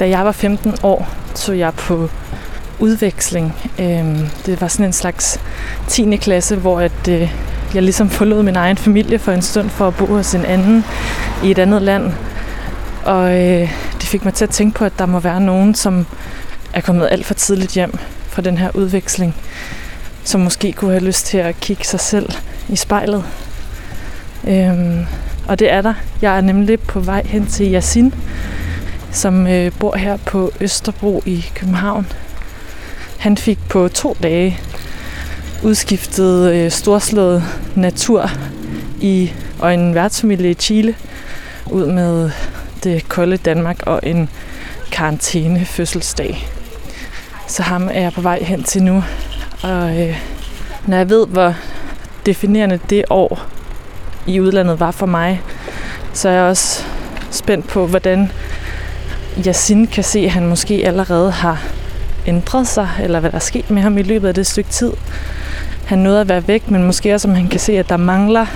Da jeg var 15 år, tog jeg på udveksling. Øhm, det var sådan en slags 10. klasse, hvor at, øh, jeg ligesom forlod min egen familie for en stund for at bo hos en anden i et andet land. Og øh, det fik mig til at tænke på, at der må være nogen, som er kommet alt for tidligt hjem fra den her udveksling, som måske kunne have lyst til at kigge sig selv i spejlet. Øhm, og det er der. Jeg er nemlig på vej hen til Yasin, som øh, bor her på Østerbro i København. Han fik på to dage udskiftet øh, storslået natur i, og en værtsfamilie i Chile ud med det kolde Danmark og en karantænefødselsdag. Så ham er jeg på vej hen til nu. Og øh, når jeg ved, hvor definerende det år i udlandet var for mig, så er jeg også spændt på, hvordan Yasin kan se, at han måske allerede har ændret sig, eller hvad der er sket med ham i løbet af det stykke tid. Han nåede at være væk, men måske også, om han kan se, at der mangler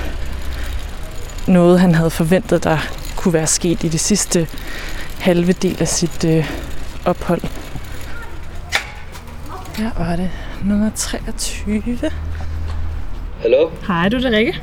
noget, han havde forventet, der kunne være sket i det sidste halve del af sit øh, ophold. Her var det nummer 23. Hallo? Hej, du er det Rikke.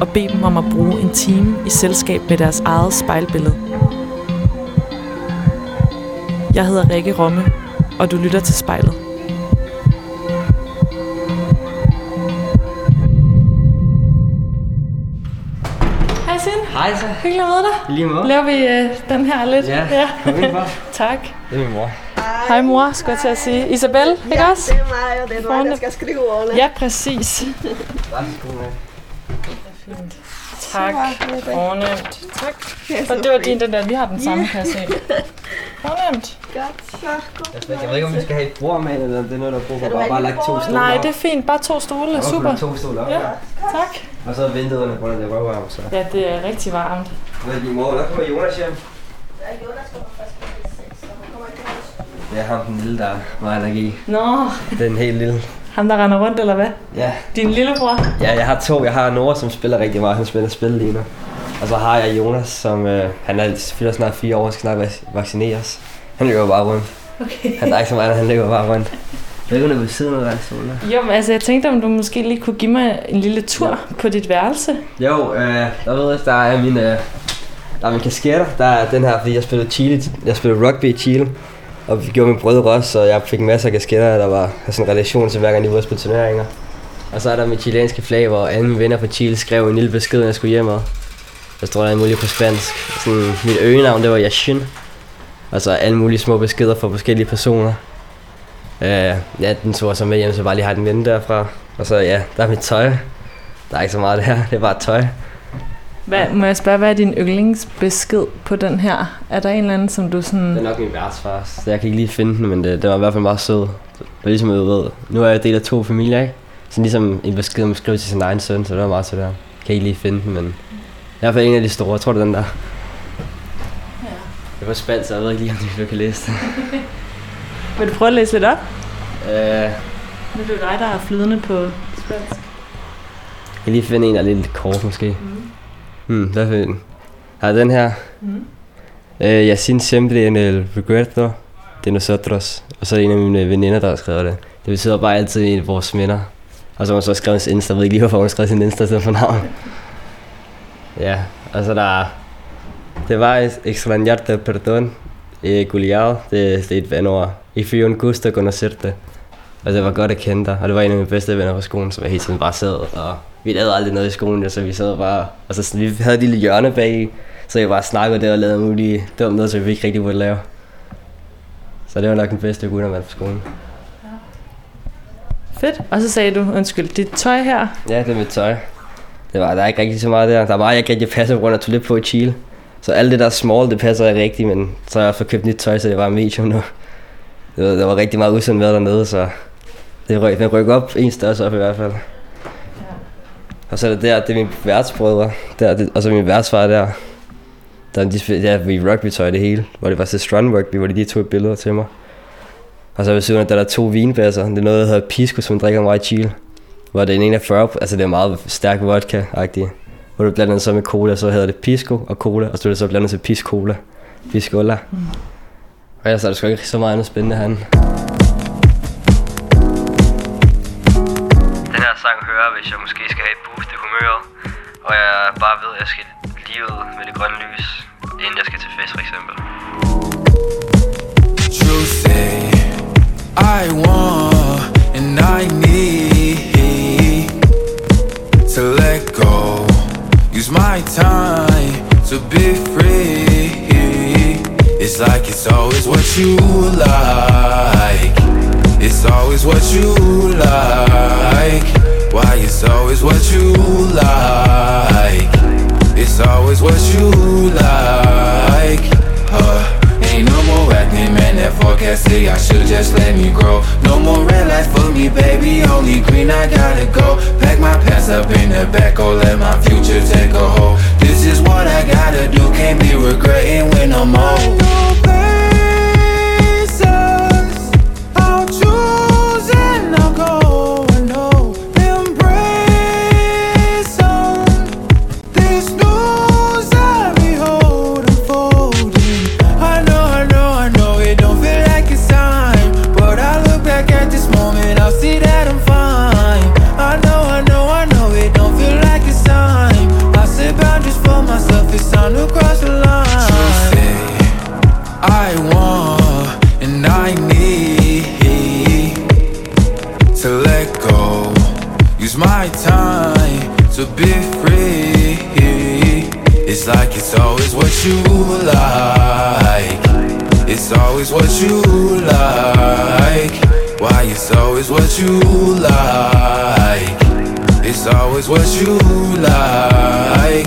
og bede dem om at bruge en time i selskab med deres eget spejlbillede. Jeg hedder Rikke Romme, og du lytter til spejlet. Hej Sin. Hej så. Hyggeligt at møde dig. Lige måde. Laver vi øh, den her lidt? Ja, kom ind for. Tak. Det er min mor. Hej mor, skulle jeg til at sige. Isabel, ikke Ja, også? det er mig, og det er mig, der skal skrive under. Ja, præcis. Med. Tak. Fornemt. Tak. Og det var din, den der. Vi har den samme, kan jeg se. Fornemt. Godt, så god. Jeg ved ikke, om vi skal have et bord med, eller om det er noget, der er brug for bare, bare lagt to stole Nej, op. det er fint. Bare to stole er super. To stole op, Ja. ja. Tak. Og så vinduerne, hvor det er røvvarmt, så. Ja, det er rigtig varmt. Ved din mor, der kommer Jonas hjem. Ja, Jonas kommer først så han kommer ikke er ham, den lille, der var allergi. Nå, Den helt lille. Ham der render rundt, eller hvad? Ja. Din lillebror? ja, jeg har to. Jeg har Nora, som spiller rigtig meget. Han spiller spil lige nu. Og så har jeg Jonas, som øh, han er fylder snart fire år og skal snart vac- vaccineres. Han løber bare rundt. Okay. Han er ikke så meget, han løber bare rundt. Jeg ved ikke, om noget der, Sola. Jo, men altså, jeg tænkte, om du måske lige kunne give mig en lille tur ja. på dit værelse. Jo, øh, der ved jeg, der er min, øh, der er min kasketter. Der er den her, fordi jeg spillede Chile, jeg spillede rugby i Chile. Og vi gjorde min brødre også, så jeg fik masser af kasketter, der var sådan en relation til hver gang, de var på turneringer. Og så er der mit chilenske flag, hvor alle mine venner fra Chile skrev en lille besked, når jeg skulle hjem. Og der står der muligt på spansk. Sådan, mit øgenavn, det var Yashin. Og så alle mulige små beskeder fra forskellige personer. Øh, ja, den tog jeg så med hjem, så jeg bare lige har den ven derfra. Og så ja, der er mit tøj. Der er ikke så meget der, det er bare tøj. Hvad, må jeg spørge, hvad er din yndlingsbesked på den her? Er der en eller anden, som du sådan... Det er nok min værtsfar, så jeg kan ikke lige finde den, men det, det var i hvert fald meget sød. Det var ligesom, jeg ved, nu er jeg del af to familier, ikke? Så ligesom en besked, man skriver til sin egen søn, så det var meget sødt der. Jeg kan ikke lige finde den, men i hvert fald en af de store. Jeg tror, det er den der. Ja. Det var spansk, så jeg ved ikke lige, om du kan læse det. Vil du prøve at læse lidt op? Øh, jeg Nu er det dig, der er flydende på spansk. kan lige finde en, der er lidt kort måske. Hmm, hvad for en? Har den her? Mm. Eh, jeg synes siempre en el recuerdo de nosotros. Og så er en af mine veninder, der har skrevet det. Det betyder bare altid i vores minder. Og så har hun så skrevet sin Insta. Jeg ved ikke lige, hvorfor hun har skrevet sin Insta i stedet for navn. ja, og så der er... Det var extrañarte perdón. Eh, Guliao, det, det er et vandord. Y fui un gusto conocerte. Og det var godt at kende dig. Og det var en af mine bedste venner på skolen, som jeg hele tiden bare sad. Og vi lavede aldrig noget i skolen, så vi sad bare... Og så sådan, vi havde et lille hjørne bag så jeg bare snakkede der og lavede mulige dumme noget, som vi ikke rigtig burde lave. Så det var nok den bedste gutter på skolen. Fedt. Og så sagde du, undskyld, dit tøj her. Ja, det er mit tøj. Det var, der er ikke rigtig så meget der. Der er meget, jeg ikke rigtig passer på grund af lidt på i Chile. Så alt det der small, det passer jeg rigtigt, men så har jeg fået købt nyt tøj, så det var medium nu. Det var, der var rigtig meget udsendt med dernede, så det ryk, det ryk op en størrelse op i hvert fald. Og så er det der, det er mine værtsbrødre, der, det, og så min værtsfar der. Der er de, spil- ja, vi rugby-tøj det hele, hvor det var til strand rugby, hvor de, de tog billeder til mig. Og så ved siden af, der er to vinbasser. Det er noget, der hedder Pisco, som man drikker meget i Chile. Hvor det er en af 40, altså det er meget stærk vodka-agtig. Hvor du blander det så med cola, så hedder det Pisco og cola, og så er det så blandet til Piscola. Piscola. Mm. Og ellers er der sgu ikke så meget andet spændende herinde. Sang hører, jeg, hvis jeg måske skal have et boost i humøret. Og jeg bare ved, at jeg skal lige ud med det grønne lys, inden jeg skal til fest for eksempel. Say I want and I need to let go. Use my time to be free. It's like it's always what you like. It's always what you like. Why it's always what you like. It's always what you like. Uh, ain't no more acting, man. That forecast say I should just let me grow. No more red lights for me, baby. Only green, I gotta go. Pack my pants up in the back, or let my future take a hold. This is what I gotta do. Can't be regretting when I'm old. Always what you like. It's always what you like.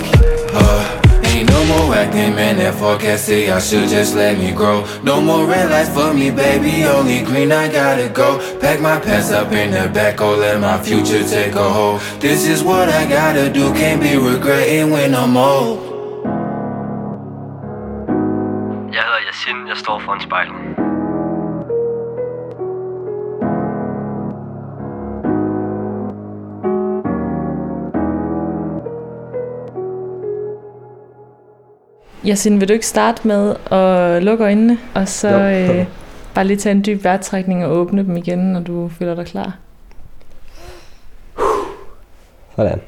Uh, ain't no more acting, man. That forecast say I should just let me grow. No more red lights for me, baby. Only green, I gotta go. Pack my pants up in the back, or let my future take a hold. This is what I gotta do. Can't be regretting when I'm old. Jeg hedder Yasin, jeg står foran spejlet. Yasin, vil du ikke starte med at lukke øjnene, og så Jo. øh, bare lige tage en dyb vejrtrækning og åbne dem igen, når du føler dig klar? Sådan.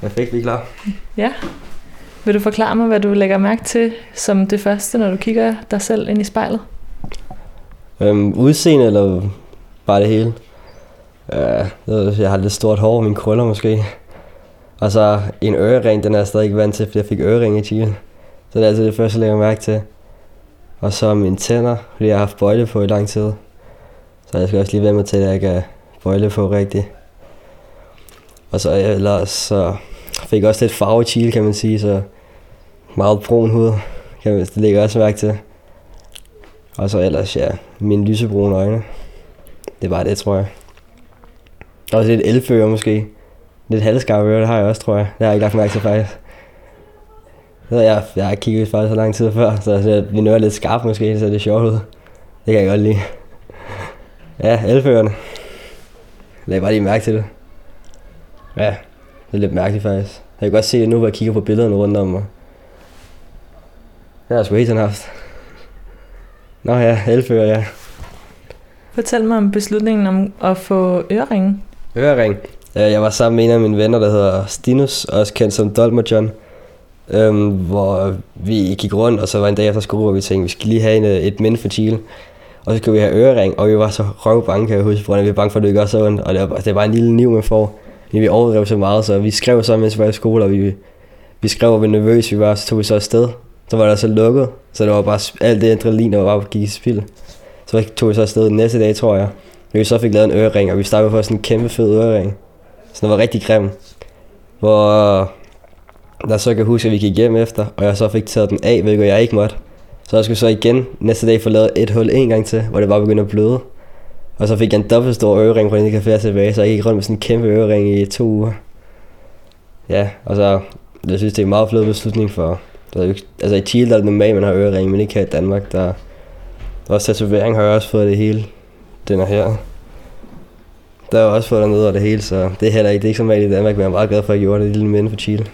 Perfekt, vi er klar. Ja. Vil du forklare mig, hvad du lægger mærke til som det første, når du kigger dig selv ind i spejlet? Øhm, udseende eller bare det hele? Øh, jeg jeg har lidt stort hår, mine krøller måske. Og så en ørering, den er jeg stadig ikke vant til, fordi jeg fik ørering i Chile. Så det er altid det første, jeg lægger mærke til. Og så mine tænder, fordi jeg har haft bøjle på i lang tid. Så jeg skal også lige vende mig til, at jeg kan har bøjle på rigtigt. Og så ellers så fik jeg også lidt farve i Chile, kan man sige, så meget brun hud, kan man, det lægger også mærke til. Og så ellers, ja, mine lysebrune øjne. Det var det, tror jeg. Også lidt elfører måske. Lidt halvskarpe ører, det har jeg også, tror jeg. Det har jeg ikke lagt mærke til, faktisk. Har jeg, jeg har ikke kigget faktisk så lang tid før, så det, min ører er lidt skarp måske, så det er sjovt ud. Det kan jeg godt lide. Ja, elførerne. Læg bare lige mærke til det. Ja, det er lidt mærkeligt faktisk. Jeg kan godt se det nu, hvor jeg kigger på billederne rundt om mig. Det har jeg sgu helt sådan haft. Nå ja, elfører, ja. Fortæl mig om beslutningen om at få øreringe. Ørering. Øh, jeg var sammen med en af mine venner, der hedder Stinus, også kendt som Dolmer John. Øhm, hvor vi gik rundt, og så var en dag efter skole, hvor vi tænkte, vi skal lige have en, øh, et mind for Chile. Og så skulle vi have ørering, og vi var så røvbange, kan jeg huske, for vi var bange for, at det gør så ondt. Og det var, det var en lille niv man får. Men Vi overdrev så meget, så vi skrev så, mens vi var i skole, og vi, vi skrev, hvor vi nervøse vi var, så tog vi så afsted. Så var der så lukket, så det var bare alt det adrenalin, der var bare gik i spil. Så tog vi så afsted den næste dag, tror jeg. Men vi så fik lavet en ørering, og vi startede på sådan en kæmpe fed ørering. Så den var rigtig grim. Hvor øh, der så kan jeg huske, at vi gik hjem efter, og jeg så fik taget den af, hvilket jeg ikke måtte. Så jeg skulle så igen næste dag få lavet et hul en gang til, hvor det bare begyndte at bløde. Og så fik jeg en dobbelt stor ørering på den café tilbage, så jeg gik rundt med sådan en kæmpe ørering i to uger. Ja, og så, jeg synes, det er en meget flot beslutning for, der er jo ikke- altså i Chile der er det normalt, man har ørering, men ikke her i Danmark. Der, der er også tatovering, har jeg også fået det hele. Den er her. Der har jeg også fået dernede og det hele, så det er heller ikke, det er ikke så meget i Danmark, men jeg er meget glad for, at jeg gjorde det, lille minde for Chile.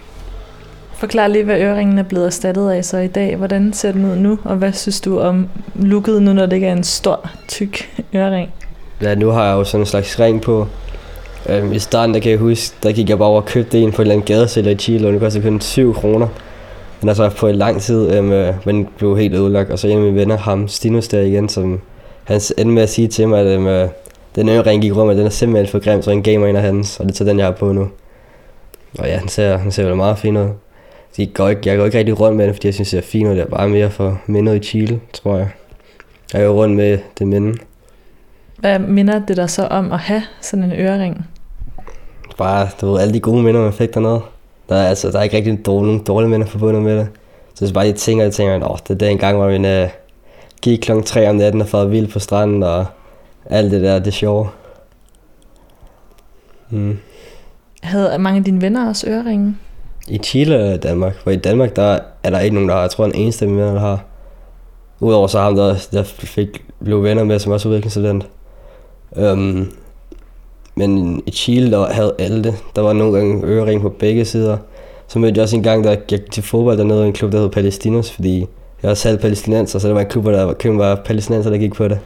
Forklar lige, hvad øringen er blevet erstattet af så i dag. Hvordan ser den ud nu, og hvad synes du om looket nu, når det ikke er en stor, tyk ørering? Ja, nu har jeg jo sådan en slags ring på. Øhm, I starten, der kan jeg huske, der gik jeg bare over og købte en på en eller anden gadesælger i Chile, og den kostede kun 7 kroner. Den har så haft på i lang tid, øhm, øh, men blev helt ødelagt. Og så en af mine venner, ham Stinus der igen, som han endte med at sige til mig, at øhm, øh, den øre ring gik rundt, og den er simpelthen for grim, så gav mig en af hans, og det er så den, jeg har på nu. Og ja, den ser, den ser vel meget fin ud. Jeg går, ikke, jeg går ikke rigtig rundt med den, fordi jeg synes, det er fint ud. Det er bare mere for mindet i Chile, tror jeg. Jeg går rundt med det minde. Hvad minder det dig så om at have sådan en ørering? bare, du ved, alle de gode minder, man fik dernede. Der er, altså, der er ikke rigtig dårlige, nogen dårlige minder forbundet med det. Så det er bare de ting, og jeg tænker, åh, det er den gang, hvor vi uh, gik klokken 3 om natten og farede vildt på stranden, og alt det der, det sjovt. Mm. Havde mange af dine venner også øreringe? I Chile eller Danmark? For i Danmark, der er der ikke nogen, der har, jeg tror, en eneste af mine venner, der har. Udover så ham, der, der fik, blev venner med, som også udviklingsstudent. Um, men i Chile, der havde alle det. Der var nogle gange ørering på begge sider. Så mødte jeg også en gang, der gik til fodbold dernede i en klub, der hed Palestinos, fordi jeg var selv palæstinenser, så det var en klub, hvor der kun var palæstinenser, der gik på det.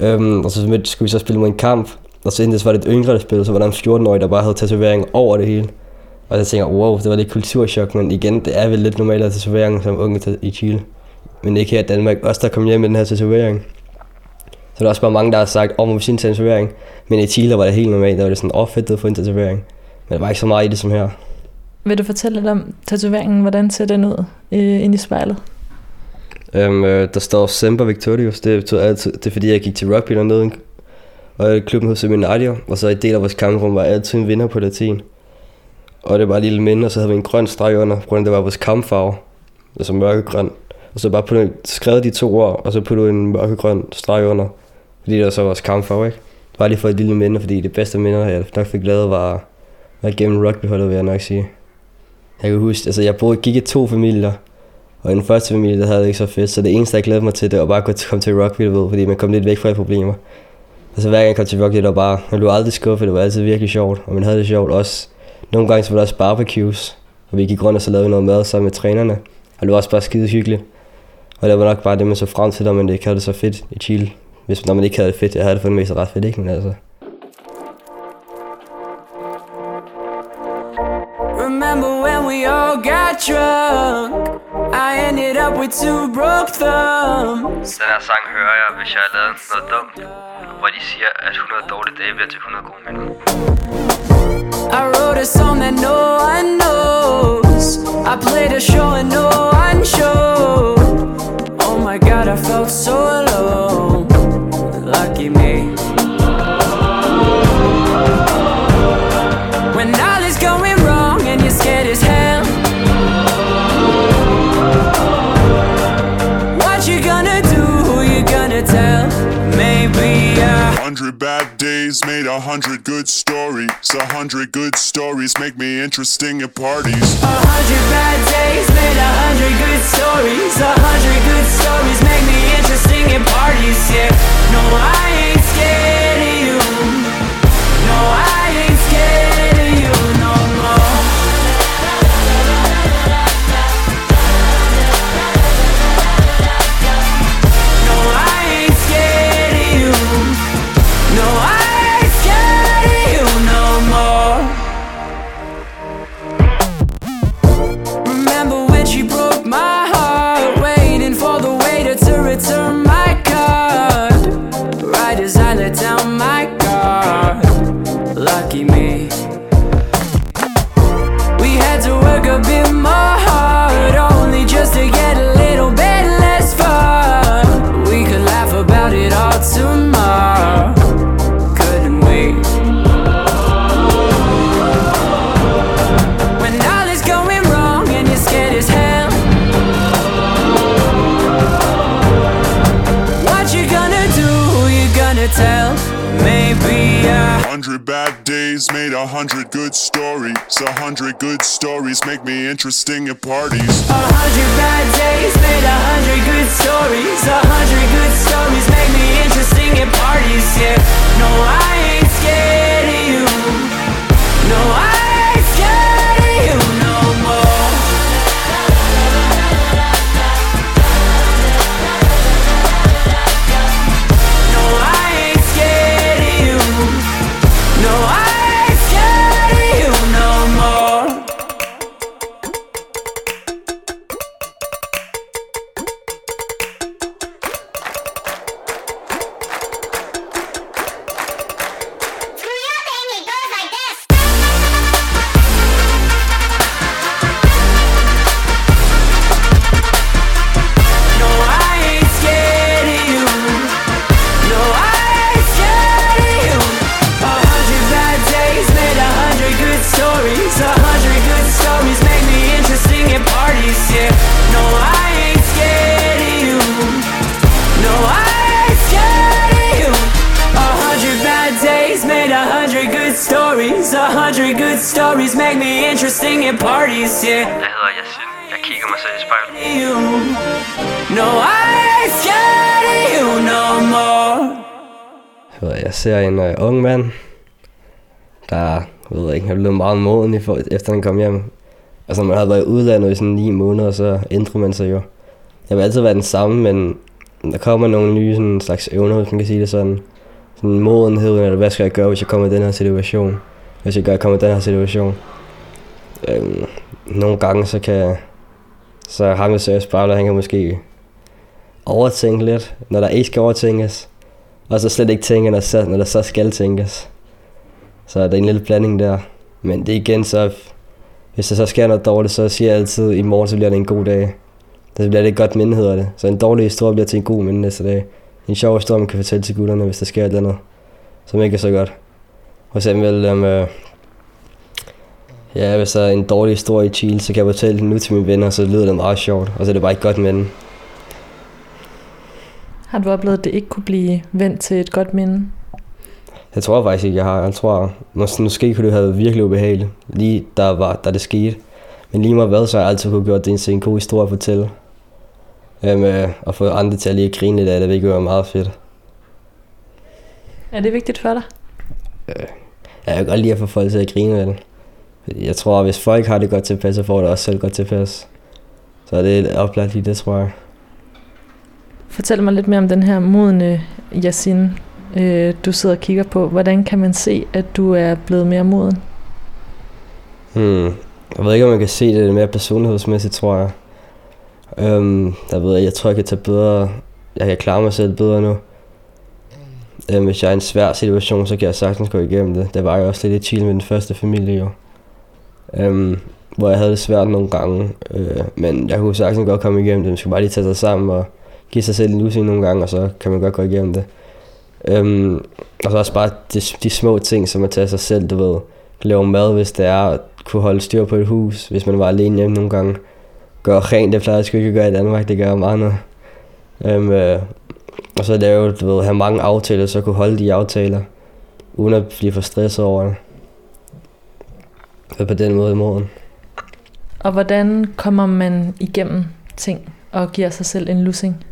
Øhm, og så mødte, skulle vi så spille mod en kamp, og så inden det var det et yngre, der spillede, så var der en 14-årig, der bare havde tatovering over det hele. Og jeg tænker, wow, det var lidt kulturschok, men igen, det er vel lidt normalt at have tatovering som unge i Chile. Men ikke her i Danmark, også der kom hjem med den her tatovering. Så der er også bare mange, der har sagt, åh, oh, må vi se en tatovering? Men i Chile var det helt normalt, der var det sådan, åh, oh, fedt at få en tatovering. Men der var ikke så meget i det som her. Vil du fortælle lidt om tatoveringen? Hvordan ser den ud øh, ind i spejlet? Øhm, øh, der står Semper Victorious, det betyder altid, det er fordi, jeg gik til rugby dernede, og klubben hed Seminario, og så i del af vores kamprum var altid en vinder på latin. Og det var et lille minde, og så havde vi en grøn streg under, på grund af det var vores kampfarve, altså mørkegrøn. Og så bare putte, skrevet de to ord, og så putte en mørkegrøn streg under, fordi det var så vores kampfarve, ikke? Bare lige for et lille minde, fordi det bedste minder, jeg nok fik lavet, var, var gennem rugbyholdet, vil jeg nok sige. Jeg kan huske, altså jeg boede, gik i to familier, og i den første familie, der havde det ikke så fedt, så det eneste, jeg glædede mig til, det var bare at komme til rugby, ved, fordi man kom lidt væk fra problemer. Så hver gang jeg kom til rugby, det var bare, man blev aldrig skuffet, det var altid virkelig sjovt, og man havde det sjovt også. Nogle gange så var der også barbecues, og vi gik rundt og så lavede vi noget mad sammen med trænerne, og det var også bare skide hyggeligt. Og det var nok bare det, man så frem til, når man ikke havde det så fedt i Chile. Hvis, når man ikke havde det fedt, jeg havde det for det meste ret fedt, ikke? Men altså, Remember when we all got drunk? I ended up with two broke thumbs. Den her sang hører jeg, hvis jeg har lavet noget dumt, hvor de siger, at 100 dårlige dage bliver til 100 gode minder. I wrote a song that no one knows. I played a show and no one showed. Oh my god, I felt so alone. Lucky me. Hundred good stories. A hundred good stories make me interesting at parties. A hundred bad days made a hundred good stories. A hundred good stories make me interesting at parties. Yeah, no, I ain't scared Hundred bad days made a hundred good stories. A hundred good stories make me interesting at parties. A hundred bad days made a hundred good stories. A hundred good stories make me interesting at parties. Yeah, no, I ain't scared of you. No, I meget moden, efter han kom hjem. Altså man har været i udlandet i sådan ni måneder, så ændrer man sig jo. Jeg vil altid være den samme, men der kommer nogle nye sådan, slags evner, hvis man kan sige det sådan. Sådan modenhed, eller hvad skal jeg gøre, hvis jeg kommer i den her situation? Hvis jeg gør, jeg kommer i den her situation. Øhm, nogle gange så kan så ham jeg seriøst bare, han kan måske overtænke lidt, når der ikke skal overtænkes. Og så slet ikke tænke, når, så, når der så skal tænkes. Så der er en lille blanding der. Men det er igen så, hvis der så sker noget dårligt, så siger jeg altid, i morgen så bliver det en god dag. Så bliver det et godt minde, hedder det. Så en dårlig historie bliver til en god minde næste dag. En sjov historie, man kan fortælle til gutterne, hvis der sker et eller andet, som ikke er så godt. For eksempel, um, øh, ja, hvis der er en dårlig historie i Chile, så kan jeg fortælle den nu til mine venner, så lyder det meget sjovt. Og så er det bare et godt minde. Har du oplevet, at det ikke kunne blive vendt til et godt minde? Jeg tror faktisk ikke, jeg har. Jeg tror, måske, måske kunne det have været virkelig ubehageligt, lige der var, da det skete. Men lige meget hvad, så har jeg altid kunne gjort det til en god historie at fortælle. Um, øh, og få andre til at lige grine lidt af det, hvilket var meget fedt. Er det vigtigt for dig? Jeg kan godt lide at få folk til at grine af det. Jeg tror, at hvis folk har det godt tilpas, så får det også selv godt tilpas. Så det er oplagt lige det, tror jeg. Fortæl mig lidt mere om den her modne Yasin, øh, du sidder og kigger på. Hvordan kan man se, at du er blevet mere moden? Hmm. Jeg ved ikke, om man kan se det mere personlighedsmæssigt, tror jeg. Øhm, der ved jeg, jeg tror, jeg kan tage bedre... Jeg kan klare mig selv bedre nu. Øhm, hvis jeg er i en svær situation, så kan jeg sagtens gå igennem det. Det var jeg også lidt i Chile med den første familie, jo. Øhm, hvor jeg havde det svært nogle gange. Øh, men jeg kunne sagtens godt komme igennem det. Man skal bare lige tage sig sammen og give sig selv en lussing nogle gange, og så kan man godt gå igennem det. Øhm, og så også bare de, de små ting, som at tage sig selv, du ved. Lave mad, hvis det er, kunne holde styr på et hus, hvis man var alene hjemme nogle gange. Gøre rent, det plejer jeg sgu ikke at gøre i Danmark, det gør jeg meget noget. Øhm, øh, og så lave, du ved, have mange aftaler, så kunne holde de aftaler, uden at blive for stresset over det. Så på den måde i morgen. Og hvordan kommer man igennem ting og giver sig selv en lussing?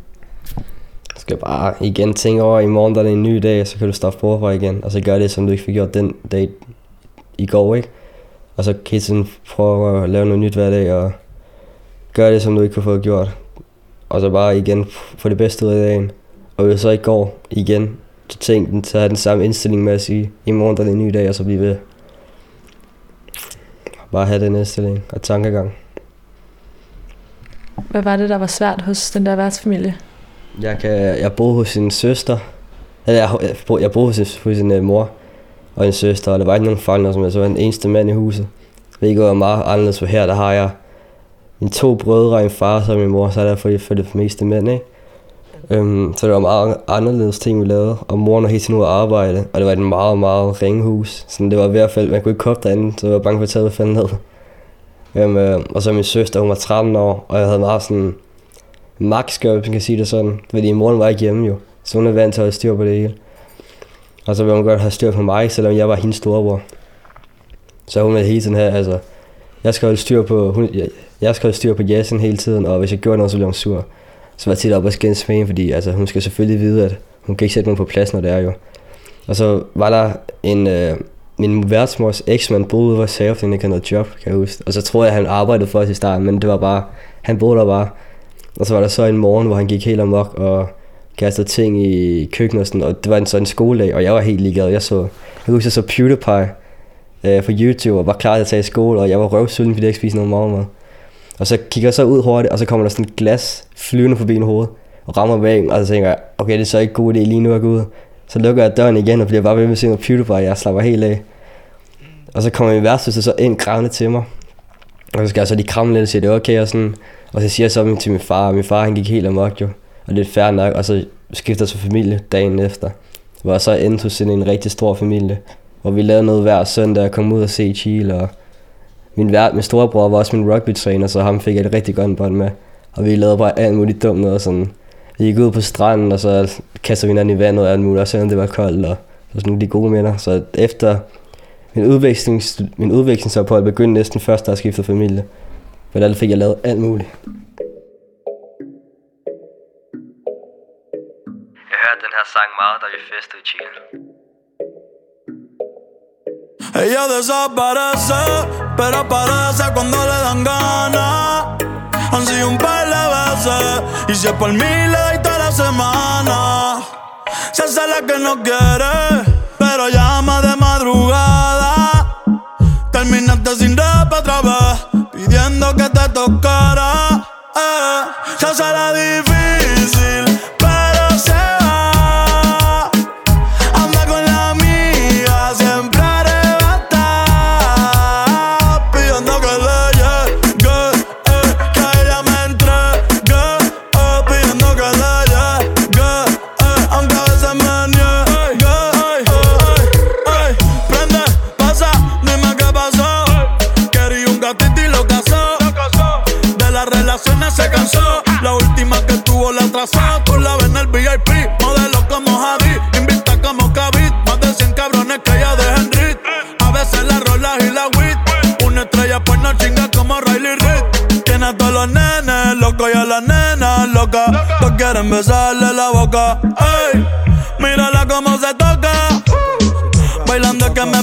Skal bare igen tænke over, at i morgen der er det en ny dag, så kan du starte forfra igen, og så gør det, som du ikke fik gjort den dag i går, ikke? Og så hele tiden prøve at lave noget nyt hver dag, og gøre det, som du ikke kunne få gjort. Og så bare igen få det bedste ud af dagen. Og hvis så ikke går igen, så tænk den, så have den samme indstilling med at sige, i morgen der er det en ny dag, og så blive ved. Bare have den indstilling og tankegang. Hvad var det, der var svært hos den der værtsfamilie? Jeg, kan, jeg boede hos sin søster. Eller jeg, jeg, boede, jeg boede hos, sin- hos sin uh, øh, mor og en søster, og der var ikke nogen forældre, som jeg så var den eneste mand i huset. Hvilket var meget anderledes, for her der har jeg en to brødre og en far, og min mor, så er der for, for det meste mænd, ikke? Um, så det var meget anderledes ting, vi lavede, og moren var helt tiden ude at arbejde, og det var et meget, meget ringhus. Så det var i hvert fald, man kunne ikke komme derinde, så jeg var bange for at tage falde ned. Um, og så min søster, hun var 13 år, og jeg havde meget sådan magtskab, hvis man kan sige det sådan. Fordi moren var ikke hjemme jo, så hun er vant til at holde styr på det hele. Og så vil hun godt have styr på mig, selvom jeg var hendes storebror. Så hun er hele tiden her, altså, jeg skal holde styr på, hun, jeg, jeg skal holde styr på Jason hele tiden, og hvis jeg gjorde noget, så blev hun sur. Så var jeg tit op og skændes med hende, fordi altså, hun skal selvfølgelig vide, at hun kan ikke sætte nogen på plads, når det er jo. Og så var der en, øh, min værtsmors eksmand boede ude hos Save, fordi han ikke havde noget job, kan jeg huske. Og så troede jeg, at han arbejdede for os i starten, men det var bare, han boede der bare. Og så var der så en morgen, hvor han gik helt amok og kastede ting i køkkenet og sådan, og det var en sådan skoledag, og jeg var helt ligeglad. Jeg så, jeg husker, jeg så PewDiePie øh, på YouTube og var klar til at tage i skole, og jeg var røvsulten, fordi jeg ikke spiste noget morgenmad. Og så kigger jeg så ud hurtigt, og så kommer der sådan et glas flyvende forbi en hoved, og rammer væggen, og så tænker jeg, okay, det er så ikke god idé lige nu at gå ud. Så lukker jeg døren igen, og bliver bare ved med at se noget PewDiePie, og jeg slapper helt af. Og så kommer min værste så ind grævende til mig. Og så skal jeg så lige kramme lidt og sige, det er okay, og sådan. Og så siger jeg så til min far, og min far han gik helt amok jo. Og det er fair nok, og så skifter jeg til familie dagen efter. Hvor jeg så endte hos en rigtig stor familie. Hvor vi lavede noget hver søndag og kom ud og se Chile. Og min, vært, min storebror var også min rugby-træner, så ham fik jeg et rigtig godt bånd med. Og vi lavede bare alt muligt dumt noget. Sådan. Vi gik ud på stranden, og så kastede vi hinanden i vandet og alt muligt, og selvom det var koldt. Og så sådan de gode minder. Så efter min, udvekslings, min udvekslingsophold begyndte næsten først, da jeg skiftede familie. For der fik jeg lavet alt muligt. Jeg hørte den her sang meget, da vi festede i Chile. Ella desaparece, pero aparece cuando le dan ganas. Han sido un par de veces, y si es por mí le doy toda la semana. Se hace la que no quiere, pero llama de madrugada. Rap otra vez, pidiendo que te tocara. Eh. Se hace la difícil,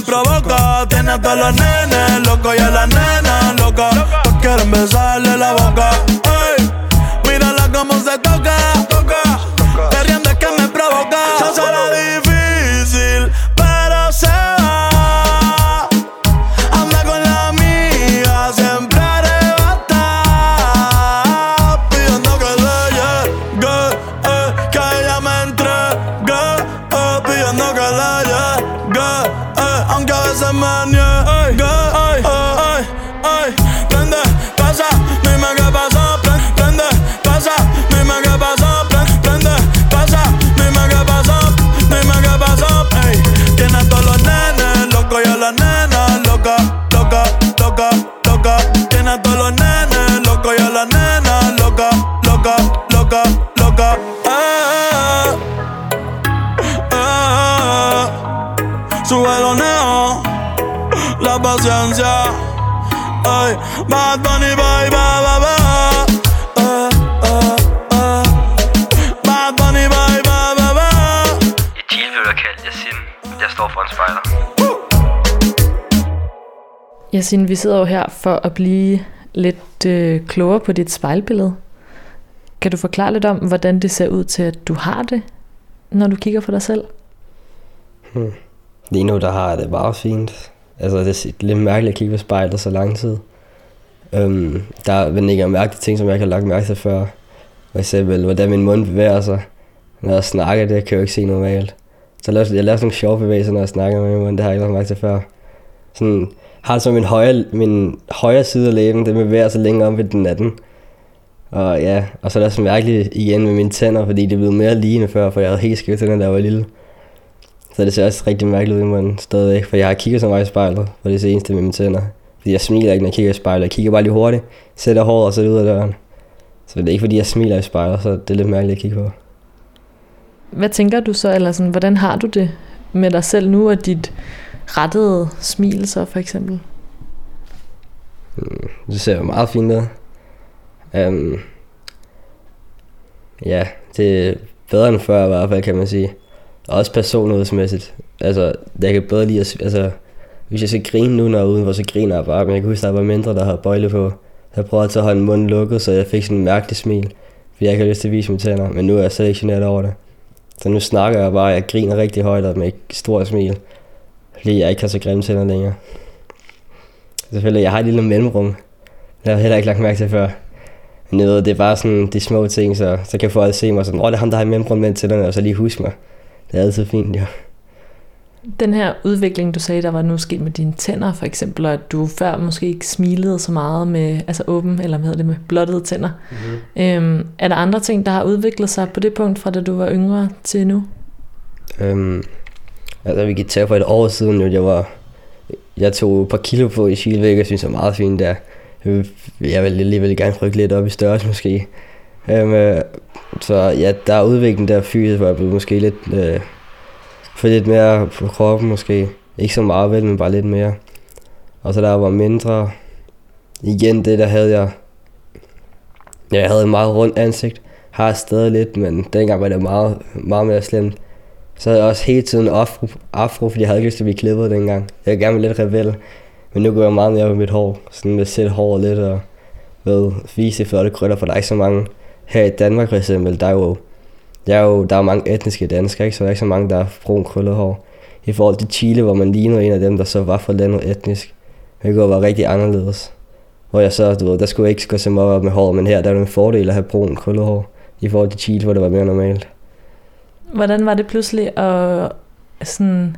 provoca. Tiene a todos los nenes locos y a las nenas locas. Todos quieren besarle la boca. Ey, mírala cómo se toca Perreando es que me provoca. Se hace la står for en spejder. Yasin, vi sidder jo her for at blive lidt øh, klogere på dit spejlbillede. Kan du forklare lidt om, hvordan det ser ud til, at du har det, når du kigger på dig selv? Lige nu, der har jeg det bare fint. Altså, det er lidt mærkeligt at kigge på spejlet så lang tid. Um, der er vel ikke mærkelige ting, som jeg ikke har lagt mærke til før. For eksempel, hvordan min mund bevæger sig. Når jeg snakker, det kan jeg jo ikke se normalt. Så jeg laver, jeg laver sådan nogle sjove bevægelser, når jeg snakker med min mund. Det har jeg ikke lagt mærke til før. Sådan, har så min højre, min højre side af læben, den bevæger sig længere om ved den anden. Og ja, og så er det også mærkeligt igen med mine tænder, fordi det er blevet mere lignende før, for jeg havde helt skæve tænder, da jeg var lille. Så det ser også rigtig mærkeligt ud i munden stadigvæk, for jeg har kigget så meget i spejlet, for det er det eneste med mine tænder. Fordi jeg smiler ikke, når jeg kigger i spejlet. Jeg kigger bare lige hurtigt, sætter håret og så ud af døren. Så det er ikke fordi, jeg smiler i spejlet, så det er lidt mærkeligt at kigge på. Hvad tænker du så, eller sådan, hvordan har du det med dig selv nu, og dit rettede smil så for eksempel? Mm, det ser jo meget fint ud. Um, ja, det er bedre end før i hvert fald, kan man sige. Også personlighedsmæssigt. Altså, jeg kan bedre lide at... Altså, hvis jeg skal grine nu, når jeg er udenfor, så griner jeg bare. Men jeg kan huske, der var mindre, der havde bøjle på. Jeg prøvede altid at holde munden lukket, så jeg fik sådan en mærkelig smil. Fordi jeg ikke har lyst til at vise mine tænder. Men nu er jeg slet ikke generet over det. Så nu snakker jeg bare, jeg griner rigtig højt og med et stort smil. Fordi jeg ikke har så grimme tænder længere. Selvfølgelig, jeg har et lille mellemrum. Det har jeg heller ikke lagt mærke til før. Men jeg ved, det er bare sådan de små ting, så, så kan folk se mig sådan, åh, det er ham, der har et mellemrum mellem tænderne, og så lige huske mig. Det er altid fint, jo. Den her udvikling, du sagde, der var nu sket med dine tænder for eksempel, og at du før måske ikke smilede så meget med altså åben, eller hvad hedder det, med blottede tænder. Mm-hmm. Øhm, er der andre ting, der har udviklet sig på det punkt, fra da du var yngre til nu? Øhm, altså, vi gik tage for et år siden, jo, jeg var, jeg tog et par kilo på i hvilket jeg synes er meget fint der. Jeg vil alligevel gerne rykke lidt op i størrelse måske. Øhm, øh, så ja, der er udvikling der fysisk, hvor jeg blev måske lidt, øh, for lidt mere på kroppen måske. Ikke så meget vel, men bare lidt mere. Og så der var mindre, igen det der havde jeg, ja, jeg havde et meget rundt ansigt. Har stadig lidt, men dengang var det meget, meget mere slemt. Så havde jeg også hele tiden afro, afro fordi jeg havde ikke lyst til at blive klippet dengang. Jeg ville gerne være lidt rebel. Men nu går jeg meget mere med mit hår. Sådan med at sætte håret lidt og ved, vise flotte krøller, for der er ikke så mange her i Danmark for eksempel. Der er jo, der er jo der er mange etniske danskere, ikke? så der er ikke så mange, der har brun krøllet hår. I forhold til Chile, hvor man ligner en af dem, der så var fra landet etnisk. Det kunne være rigtig anderledes. Hvor jeg så, du ved, der skulle jeg ikke gå så meget op med hår, men her der er det en fordel at have brun krøllet hår. I forhold til Chile, hvor det var mere normalt. Hvordan var det pludselig at sådan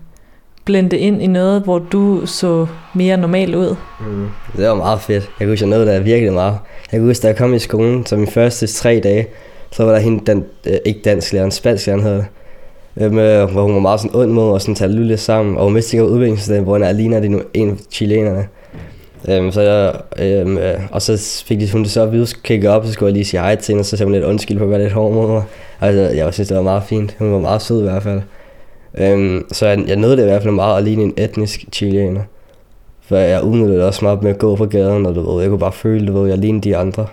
blende ind i noget, hvor du så mere normal ud? Mm. Det var meget fedt. Jeg kunne huske, jeg nåede der virkelig meget. Jeg kunne huske, da jeg kom i skolen, så mine første tre dage, så var der hende, den, øh, ikke dansk lærer, en spansk lærer, hedder det. Øh, hvor hun var meget sådan ond mod og sådan talte lidt sammen. Og hun vidste ikke udviklingsstedet, hvor hun er alene det nu en af chilenerne. Øhm, så jeg, øhm, øh, og så fik de, hun det så at vide, kigge op, så skulle jeg lige sige hej til hende, og så sagde hun lidt undskyld på at være lidt hård mod mig. Altså, jeg synes, det var meget fint. Hun var meget sød i hvert fald. Øhm, så jeg, jeg nåede det i hvert fald meget at ligne en etnisk chilener. For jeg udnyttede det også meget med at gå på gaden, og du ved, jeg kunne bare føle, du ved, jeg lignede de andre.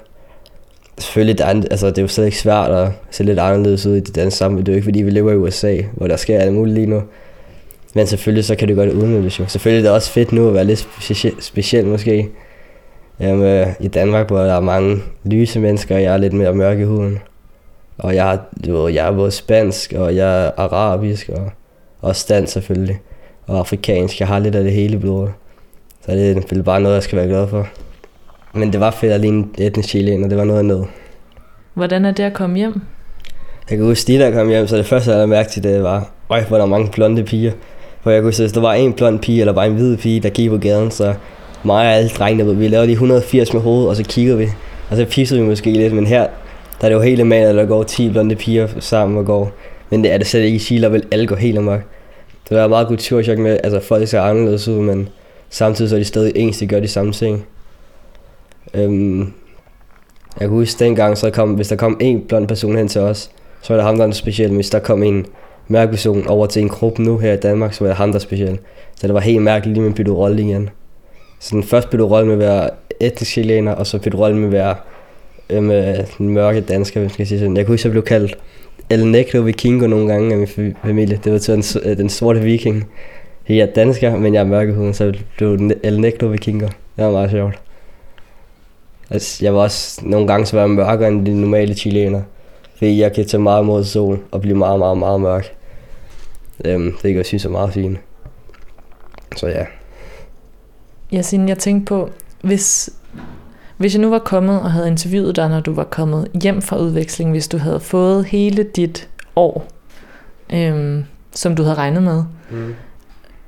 Selvfølgelig, der er, altså, det er jo stadig svært at se lidt anderledes ud i det danske samfund. Det er jo ikke, fordi vi lever i USA, hvor der sker alt muligt lige nu. Men selvfølgelig, så kan det godt udnyttes jo. Selvfølgelig det er det også fedt nu at være lidt speci- speciel måske. Jamen, øh, I Danmark, hvor der er mange lyse mennesker, og jeg er lidt mere mørk i huden. Og jeg, du ved, jeg er både spansk, og jeg er arabisk, og også dansk selvfølgelig. Og afrikansk. Jeg har lidt af det hele blod. blodet. Så det er bare noget, jeg skal være glad for. Men det var fedt at ligne etnisk chilener, det var noget andet. Hvordan er det at komme hjem? Jeg kan huske, da jeg kom hjem, så det første, jeg havde mærke til, det var, øj, hvor der er mange blonde piger. For jeg kunne huske, hvis der var en blond pige, eller bare en hvid pige, der gik på gaden, så mig og alle drengene, vi lavede lige 180 med hovedet, og så kiggede vi. Og så pissede vi måske lidt, men her, der er det jo helt normalt, der går 10 blonde piger sammen og går. Men det er det slet ikke i Chile, vil alle gå helt amok. Det var meget kulturchok med, altså folk ser anderledes ud, men samtidig så er de stadig ens, de gør de samme ting. Øhm, jeg kan huske dengang, så kom, hvis der kom en blond person hen til os, så var det ham, der var speciel. Hvis der kom en mørk person over til en gruppe nu her i Danmark, så var det ham, der speciel. Så det var helt mærkeligt lige med at bytte rolle igen. Så den første bytte rolle med at være etnisk chilener, og så bytte rolle med at være øhm, øh, den mørke dansker, hvis man skal sige sådan. Jeg kunne huske, at jeg blev kaldt El Negro Vikingo nogle gange af min familie. Det var til den, øh, den sorte viking. Jeg er dansker, men jeg er mørkehuden, så blev den El Negro Vikingo. Det var meget sjovt. Altså, jeg var også nogle gange så var jeg mørkere end de normale chilener. Fordi jeg kan tage meget mod sol og blive meget, meget, meget mørk. Øhm, det kan jeg synes er meget fint. Så ja. Yasin, jeg tænkte på, hvis, hvis jeg nu var kommet og havde interviewet dig, når du var kommet hjem fra udveksling, hvis du havde fået hele dit år, øhm, som du havde regnet med, mm.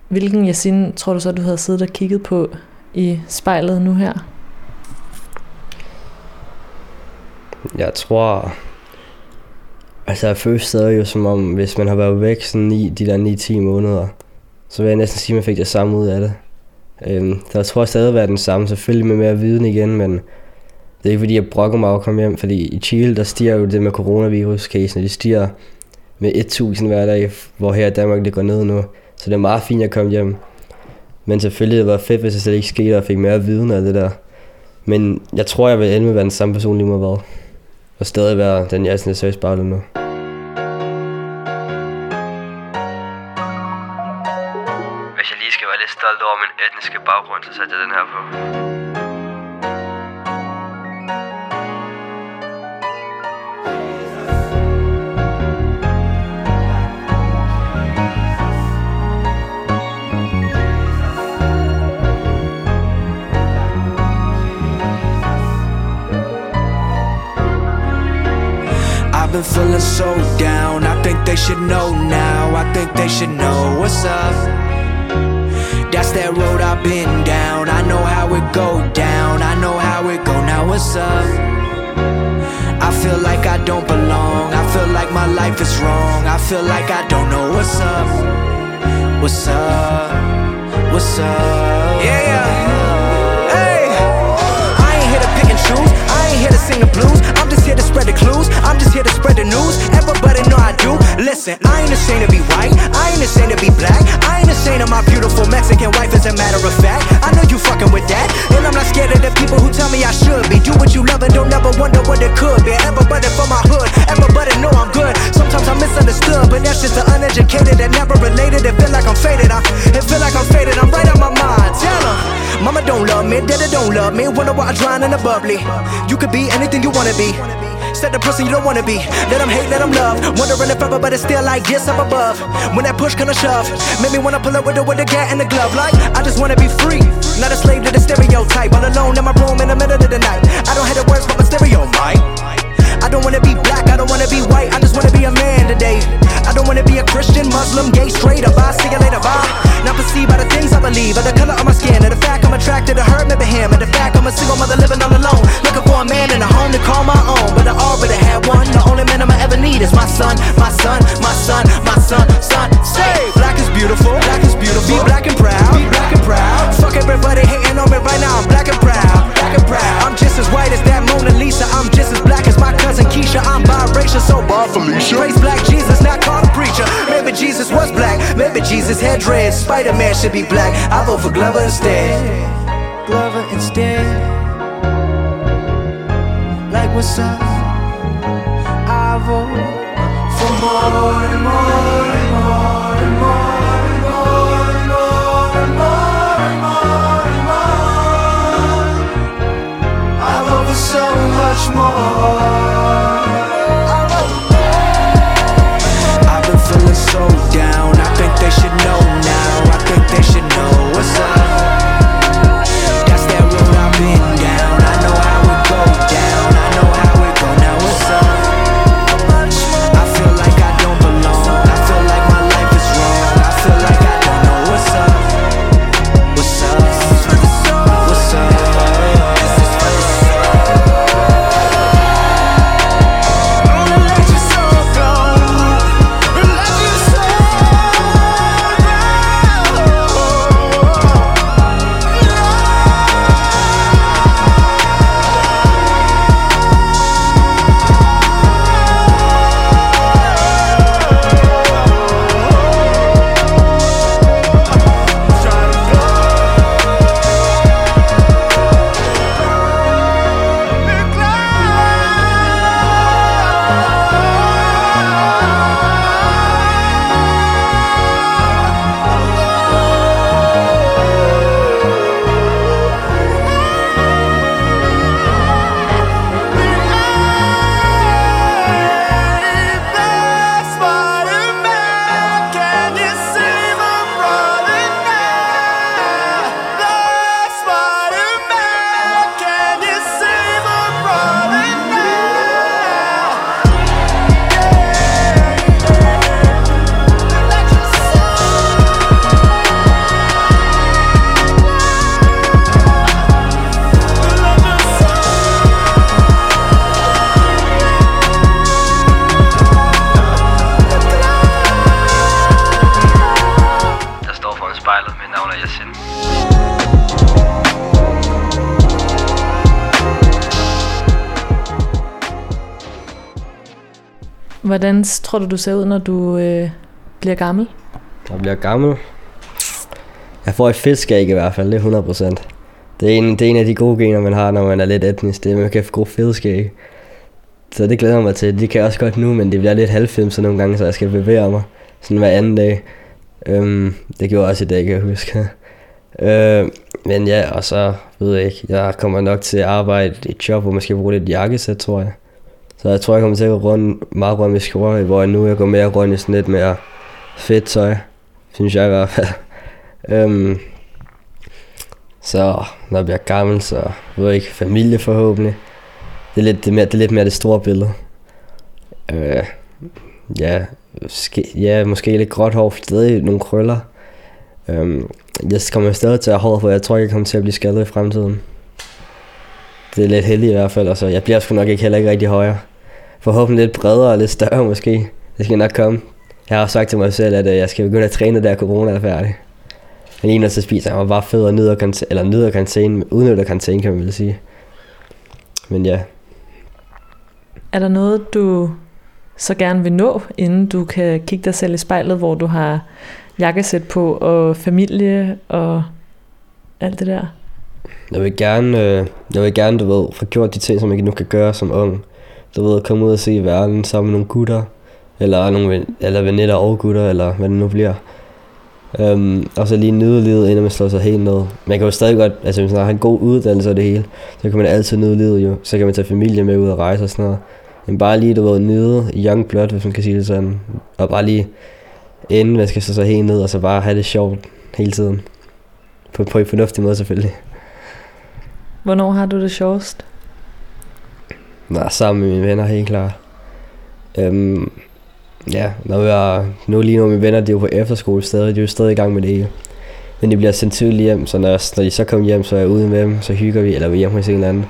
hvilken Yasin tror du så, du havde siddet og kigget på i spejlet nu her? Jeg tror... Altså jeg følte stadig jo som om, hvis man har været væk sådan i de der 9-10 måneder, så vil jeg næsten sige, at man fik det samme ud af det. Øhm, der tror jeg stadig være den samme, selvfølgelig med mere viden igen, men det er ikke fordi, jeg brokker mig at komme hjem, fordi i Chile, der stiger jo det med coronavirus-casen, de stiger med 1000 hver dag, hvor her i Danmark det går ned nu. Så det er meget fint at komme hjem. Men selvfølgelig det var fedt, hvis det slet ikke skete, og fik mere viden af det der. Men jeg tror, jeg vil ende med at være den samme person lige meget hvad. Og stadig være den, jeg er sådan lidt seriøst bare nu. Hvis jeg lige skal være lidt stolt over min etniske baggrund, så satte jeg den her på. Been feeling so down. I think they should know now. I think they should know what's up. That's that road I've been down. I know how it go down. I know how it go. Now what's up? I feel like I don't belong. I feel like my life is wrong. I feel like I don't know what's up. What's up? What's up? Yeah, yeah. Hey, I ain't here to pick and choose. I ain't here to sing the blues. I'm here to spread the clues. I'm just here to spread the news. Everybody know I do. Listen, I ain't ashamed to be white. I ain't ashamed to be black. I ain't ashamed of my beautiful Mexican wife, as a matter of fact. I know you fucking with that. And I'm not scared of the people who tell me I should be. Do what you love and don't ever wonder what it could be. Everybody from my hood. Everybody know I'm good. Sometimes I'm misunderstood, but that's just the uneducated that never related. It feel like I'm faded. I it feel like I'm faded. I'm right on my mind. Tell 'em. Mama don't love me, daddy don't love me. Wonder why I drown in the bubbly. You could be anything you wanna be. Set the person you don't wanna be. Let them hate, let them love. Wondering if everybody's still like yes up above. When that push kinda shove, make me wanna pull up with the with the gat and the glove. Like I just wanna be free, not a slave to the stereotype. All alone in my room in the middle of the night. I don't have the words, but my stereo mic. I don't wanna be black, I don't wanna be white, I just wanna be a man today. I don't wanna be a Christian, Muslim, gay, straight, or bi, see you later, bye. Not perceived by the things I believe, or the color of my skin, or the fact I'm attracted to her, maybe him, or the fact I'm a single mother living all alone. Looking for a man and a home to call my own, but I already had one. The only man I'ma ever need is my son, my son, my son, my son, son. Say, black is beautiful, black is beautiful. Be black and proud, be black and proud. Fuck everybody hating on me right now, I'm black and proud, black and proud. I'm just as white as that Mona Lisa, I'm just as black as my cousin Keisha. I'm biracial, so bar Felicia. Praise black Jesus, not called a preacher. Maybe Jesus was black, maybe Jesus had dreads. Spider Man should be black. I vote for Glover instead. Glover instead. Like what's up? Vote for more and more and more and more and more and more and more and more. I so much more. Hvordan tror du, du ser ud, når du øh, bliver gammel? Jeg bliver gammel. Jeg får et fedtskæg i hvert fald, det er 100%. Det er, en, det er en af de gode gener, man har, når man er lidt etnisk. Det er, at man kan få gode fedtskæg. Så det glæder jeg mig til. Det kan jeg også godt nu, men det bliver lidt halvfilm, så nogle gange, så jeg skal bevæge mig. Sådan hver anden dag. Øhm, det gjorde jeg også i dag, kan jeg huske. øh, men ja, og så ved jeg ikke. Jeg kommer nok til at arbejde i et job, hvor man skal bruge lidt jakkesæt, tror jeg. Så jeg tror, jeg kommer til at gå rundt, meget rundt med skjorte, hvor jeg nu jeg går mere rundt i sådan lidt mere fedt tøj. Synes jeg i hvert fald. øhm, så når jeg bliver gammel, så ved jeg ikke, familie forhåbentlig. Det er lidt, det er mere, det, er lidt mere det store billede. Øh, ja, ske, ja, måske lidt gråt hår, stadig nogle krøller. Øhm, jeg kommer stadig til at have for jeg tror ikke, jeg kommer til at blive skadet i fremtiden. Det er lidt heldigt i hvert fald, altså jeg bliver sgu nok ikke heller ikke rigtig højere. Forhåbentlig lidt bredere og lidt større måske. Det skal nok komme. Jeg har sagt til mig selv, at øh, jeg skal begynde at træne, der corona er færdig. Men en så spiser jeg mig bare fed og nyder, kant- eller nyder karantæne, udnytter karantæne, kan man vel sige. Men ja, Er der noget, du så gerne vil nå, inden du kan kigge dig selv i spejlet, hvor du har jakkesæt på og familie og alt det der? jeg vil gerne, øh, jeg vil gerne, du ved, få gjort de ting, som jeg nu kan gøre som ung. Du ved, komme ud og se verden sammen med nogle gutter, eller, nogle, eller veninder og gutter, eller hvad det nu bliver. Um, og så lige nyde livet, inden man slår sig helt ned. Man kan jo stadig godt, altså hvis man har en god uddannelse og det hele, så kan man altid nyde livet jo. Så kan man tage familie med ud og rejse og sådan noget. Men bare lige, du ved, nyde young blood, hvis man kan sige det sådan. Og bare lige, inden man skal slå sig helt ned, og så bare have det sjovt hele tiden. På, på en fornuftig måde selvfølgelig. Hvornår har du det sjovest? Nej, sammen med mine venner, helt klart. Øhm, ja, når jeg, nu lige nu mine venner, de er jo på efterskole stadig, de er jo stadig i gang med det hele. Men de bliver sendt tidligt hjem, så når, når de så kommer hjem, så er jeg ude med dem, så hygger vi, eller vi er hjemme hos en eller anden.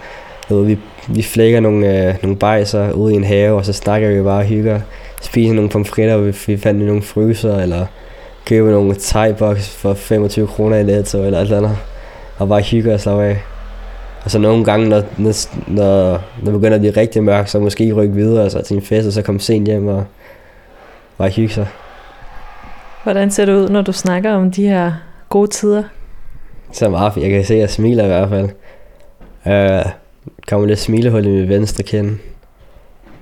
Ved, vi, vi flækker nogle, øh, nogle bajser ude i en have, og så snakker vi bare og hygger. Spiser nogle pomfritter, vi, vi fandt nogle fryser, eller køber nogle thai for 25 kroner i Netto, eller eller. andet. Og bare hygger og slapper af. Og så nogle gange, når, når, når, når begynder at blive rigtig mørkt, så måske rykke videre altså til en fest, og så komme sent hjem og bare hygge sig. Hvordan ser det ud, når du snakker om de her gode tider? Så meget, jeg kan se, at jeg smiler i hvert fald. Uh, kommer lidt smilehul i min venstre kende.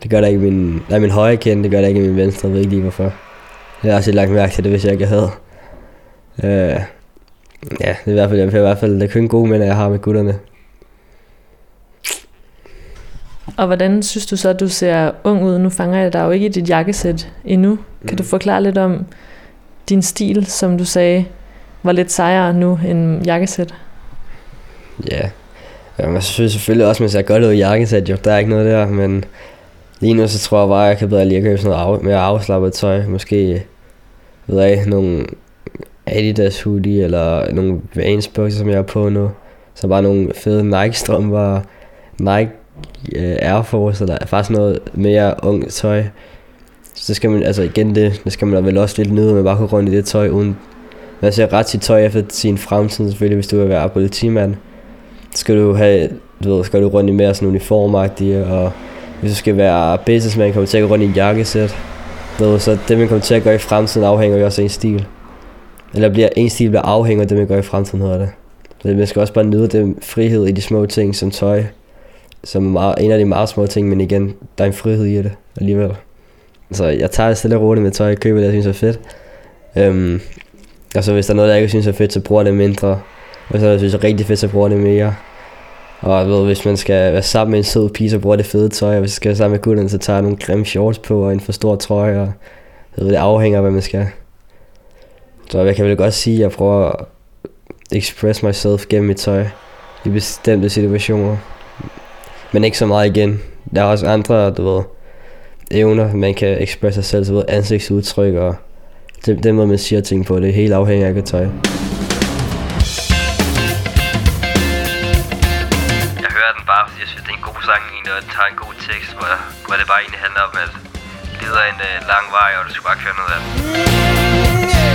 Det gør der ikke min, nej, min højre kende, det gør der ikke min venstre, jeg ved ikke lige hvorfor. Jeg har også lagt mærke til det, hvis jeg ikke havde. Uh, ja, det er i hvert fald, jeg i hvert fald, det er kun gode minder, jeg har med gutterne. Og hvordan synes du så, at du ser ung ud? Nu fanger jeg dig jo ikke i dit jakkesæt endnu. Kan du forklare lidt om din stil, som du sagde, var lidt sejere nu end jakkesæt? Ja, Jamen, jeg synes selvfølgelig også, at man ser godt ud i jakkesæt, jo. Der er ikke noget der, men lige nu så tror jeg bare, at jeg kan bedre lige at købe sådan noget af, mere afslappet tøj. Måske, ved jeg nogle Adidas hoodie, eller nogle Vans bukser, som jeg har på nu. Så bare nogle fede Nike strømper, Nike uh, Air Force, eller faktisk noget mere ung tøj. Så skal man, altså igen det, det skal man da vel også lidt nyde, med bare kunne gå rundt i det tøj, uden man ser ret sit tøj efter sin fremtid, selvfølgelig, hvis du vil være politimand skal du have, du ved, skal du rundt i mere sådan uniformagtige, og hvis du skal være businessman, kommer du til at gå rundt i en jakkesæt. Ved, så det, man kommer til at gøre i fremtiden, afhænger jo også af en stil. Eller bliver en stil bliver afhænger af det, man gør i fremtiden, hedder det. Så man skal også bare nyde den frihed i de små ting, som tøj, som er meget, en af de meget små ting, men igen, der er en frihed i det alligevel. Så jeg tager det stille og roligt med tøj, jeg køber det, jeg synes er fedt. Øhm, og så hvis der er noget, jeg ikke synes er fedt, så bruger jeg det mindre. Og så synes er rigtig fedt, så bruger jeg det mere. Og jeg ved, hvis man skal være sammen med en sød pige, så bruger det fede tøj. Og hvis jeg skal være sammen med gutterne, så tager jeg nogle grimme shorts på og en for stor trøje. Og jeg ved, det afhænger af, hvad man skal. Så jeg kan vel godt sige, at jeg prøver at express myself gennem mit tøj i bestemte situationer. Men ikke så meget igen. Der er også andre, du ved, evner, man kan ekspresse sig selv, så ved ansigtsudtryk og den, den måde, man siger ting på, det er helt afhængigt af hvilket tøj. Jeg hører den bare, fordi jeg synes, det er en god sang egentlig, og den en god tekst, hvor, hvor det bare egentlig handler om, at livet er en uh, lang vej, og du skal bare køre noget af det.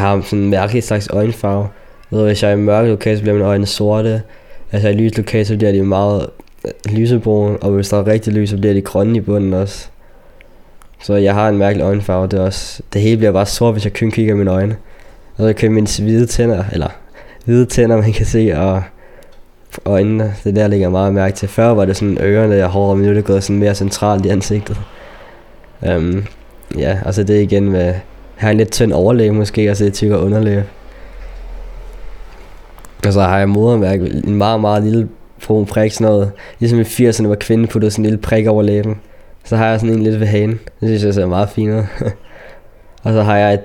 Jeg har sådan en mærkelig slags øjenfarve. Jeg ved, hvis jeg er i mørke lokale, så bliver mine øjne sorte. Altså i lys lokale, så bliver de meget øh, lysebrune. Og hvis der er rigtig lys, så bliver de grønne i bunden også. Så jeg har en mærkelig øjenfarve. Det, er også, det hele bliver bare sort, hvis jeg kun kigger i mine øjne. Og så kan mine hvide tænder, eller hvide tænder, man kan se, og øjnene, det der ligger meget mærke til. Før var det sådan ørerne, jeg hårde, men nu er det gået sådan mere centralt i ansigtet. Um, ja, altså det igen med, har en lidt tynd overlæge måske, og så lidt tykkere underlæge. Og så har jeg modermærke, en meget, meget lille brun prik, sådan noget. Ligesom i 80'erne, hvor kvinden puttede sådan en lille prik over læben. Så har jeg sådan en lidt ved hagen. Det synes jeg ser meget fint ud. og så har jeg et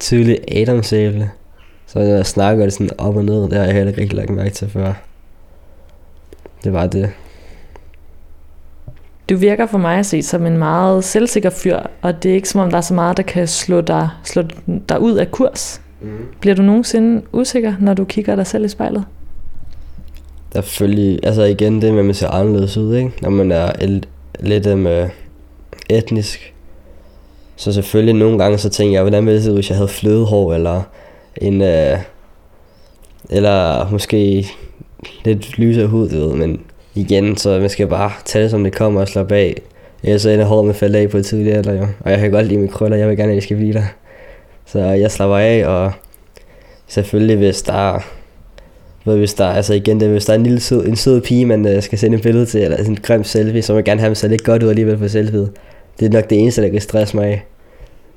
tydeligt adamsæble. Så når jeg snakker det sådan op og ned, det har jeg heller ikke rigtig lagt mærke til før. Det var det. Du virker for mig at se som en meget selvsikker fyr, og det er ikke som om, der er så meget, der kan slå dig, slå dig ud af kurs. Mm. Bliver du nogensinde usikker, når du kigger dig selv i spejlet? der er selvfølgelig, altså igen det med, at man ser anderledes ud, ikke? Når man er el- lidt um, etnisk. Så selvfølgelig nogle gange så tænker jeg, hvordan ville det se ud, hvis jeg havde flødehår, eller en, uh, eller måske lidt lysere hud, du ved, men igen, så man skal bare tage det, som det kommer og slappe af. Ellers så ender håret med at falde af på et tidligt alder, jo. Og jeg kan godt lide mine krøller, jeg vil gerne, at de skal blive der. Så jeg slapper af, og selvfølgelig hvis der er, ved, hvis der, altså igen, det, hvis der er en lille sød, en sød pige, man uh, skal sende et billede til, eller sådan en grim selfie, så vil man gerne have, at ser lidt godt ud alligevel på selfie. Det er nok det eneste, der kan stresse mig af.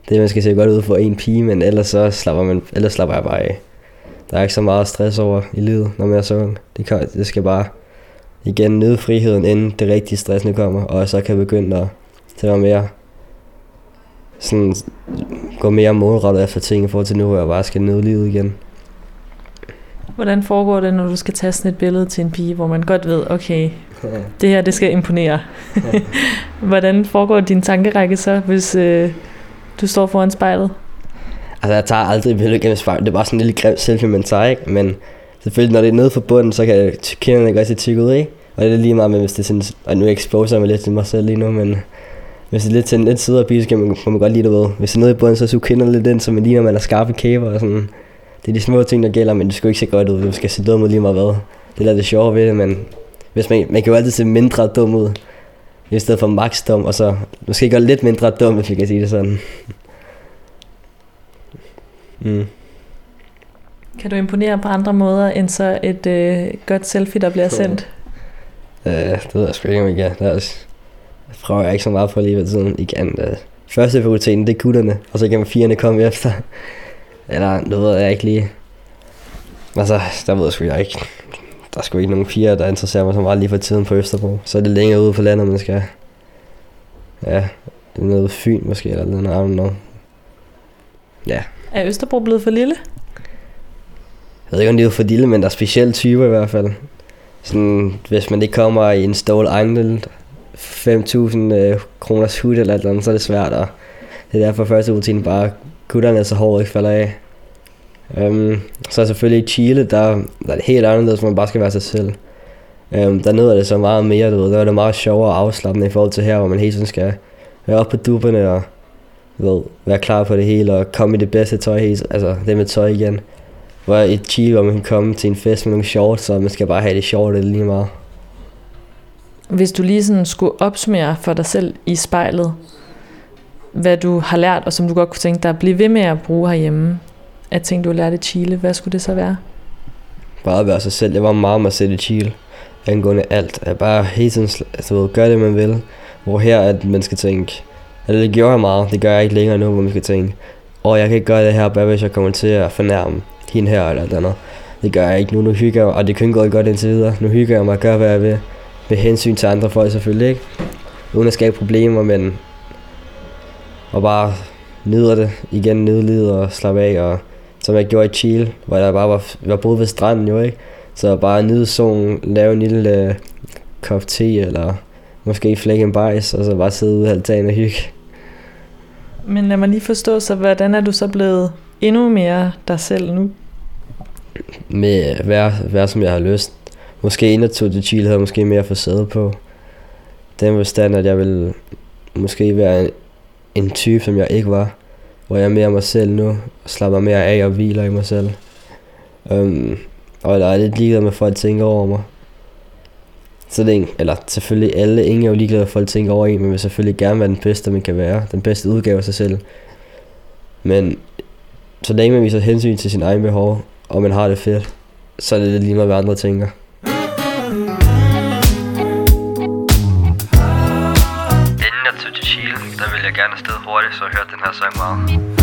Det er, man skal se godt ud for en pige, men ellers så slapper, man, ellers slapper jeg bare af. Der er ikke så meget stress over i livet, når man er så ung. Det, kan, det skal bare igen nyde friheden, inden det rigtige stress nu kommer, og så kan begynde at tage mig mere sådan, gå mere målrettet efter ting i forhold til nu, hvor jeg bare skal nyde livet igen. Hvordan foregår det, når du skal tage sådan et billede til en pige, hvor man godt ved, okay, det her det skal imponere. Hvordan foregår din tankerække så, hvis øh, du står foran spejlet? Altså, jeg tager aldrig et billede gennem spejlet. Det er bare sådan en lille grim selfie, man tager, ikke? Men selvfølgelig, når det er nede for bunden, så kan kinderne godt se tykke ud, ikke? Og det er lige meget med, hvis det er sådan... Og nu exposer jeg mig lidt til mig selv lige nu, men... Hvis det er lidt til en lidt side af pige, så kan man, kan man godt lide det ved. Hvis det er nede i bunden, så suger kinderne lidt ind, så man ligner, man er skarpe kæber og sådan. Det er de små ting, der gælder, men det skal jo ikke se godt ud. Du skal se dum ud lige meget hvad. Det er det sjove ved det, men hvis man, man kan jo altid se mindre dum ud. I stedet for max dum, og så måske gøre lidt mindre dum, hvis vi kan sige det sådan. Mm. Kan du imponere på andre måder end så et øh, godt selfie, der bliver sendt? Øh, det ved jeg sgu ikke, om jeg kan. Det er også, det prøver jeg ikke så meget på lige ved tiden. Igen, øh, første prioriteten, det er gutterne, og så kan firerne komme efter. Eller, det ved jeg ikke lige. Altså, der ved jeg sgu jeg ikke. Der er sgu ikke nogen piger, der interesserer mig så meget lige for tiden på Østerbro. Så er det længere ude på landet, man skal. Ja, noget Fyn måske, eller noget, I don't know. Ja, Er Østerbro blevet for lille? Jeg ved ikke, om det er for lille, men der er specielle typer i hvert fald. Sådan, hvis man ikke kommer i en stål Angel, 5.000 øh, kroners hud eller et eller andet, så er det svært. Og det er derfor første rutine bare gutterne, så hårdt ikke falder af. Um, så er selvfølgelig i Chile, der, der er det helt anderledes, man bare skal være sig selv. Øhm, um, der er det så meget mere, du ved. Der er det meget sjovere og afslappende i forhold til her, hvor man hele tiden skal være oppe på dupperne og ved, være klar på det hele og komme i det bedste tøj, altså det med tøj igen. Hvor i Chile, hvor man kan komme til en fest med nogle shorts, så man skal bare have det sjovt det er lige meget. Hvis du lige sådan skulle opsummere for dig selv i spejlet, hvad du har lært, og som du godt kunne tænke dig at blive ved med at bruge herhjemme, af ting, du har lært i Chile, hvad skulle det så være? Bare at være sig selv. Jeg var meget mig selv i Chile. Angående alt. Jeg bare hele tiden altså, ved, gør det, man vil. Hvor her, at man skal tænke, eller det gjorde jeg meget, det gør jeg ikke længere nu, hvor man skal tænke, åh, jeg kan ikke gøre det her, bare hvis jeg kommer til at fornærme hende her eller et andet. Det gør jeg ikke nu, nu hygger jeg, og det kun gå godt indtil videre. Nu hygger jeg mig og gør, hvad jeg vil. Med hensyn til andre folk selvfølgelig, ikke? Uden at skabe problemer, men... Og bare nyder det. Igen nyde livet og slappe af, og som jeg gjorde i Chile, hvor jeg bare var, var boet ved stranden jo, ikke? Så bare nyde solen, lave en lille øh, kop te, eller måske flække en bajs, og så bare sidde ude i altanen og hygge. Men lad mig lige forstå, så hvordan er du så blevet endnu mere dig selv nu? Med at være, være som jeg har lyst. Måske en af to til Chile, havde måske mere forsædet på. Den forstand, at jeg vil måske være en, en type, som jeg ikke var. Hvor jeg er mere mig selv nu, og slapper mere af og hviler i mig selv. Um, og der er lidt ligeglad med, at folk tænker over mig. Så det er, ikke- eller selvfølgelig alle, ingen er jo ligeglade med, at folk tænker over en, men vil selvfølgelig gerne være den bedste, man kan være. Den bedste udgave af sig selv. Men så længe man viser hensyn til sin egen behov, og man har det fedt, så er det lige meget, hvad andre tænker. Inden jeg tog til Chile, der ville jeg gerne afsted hurtigt, så jeg hørte den her sang meget.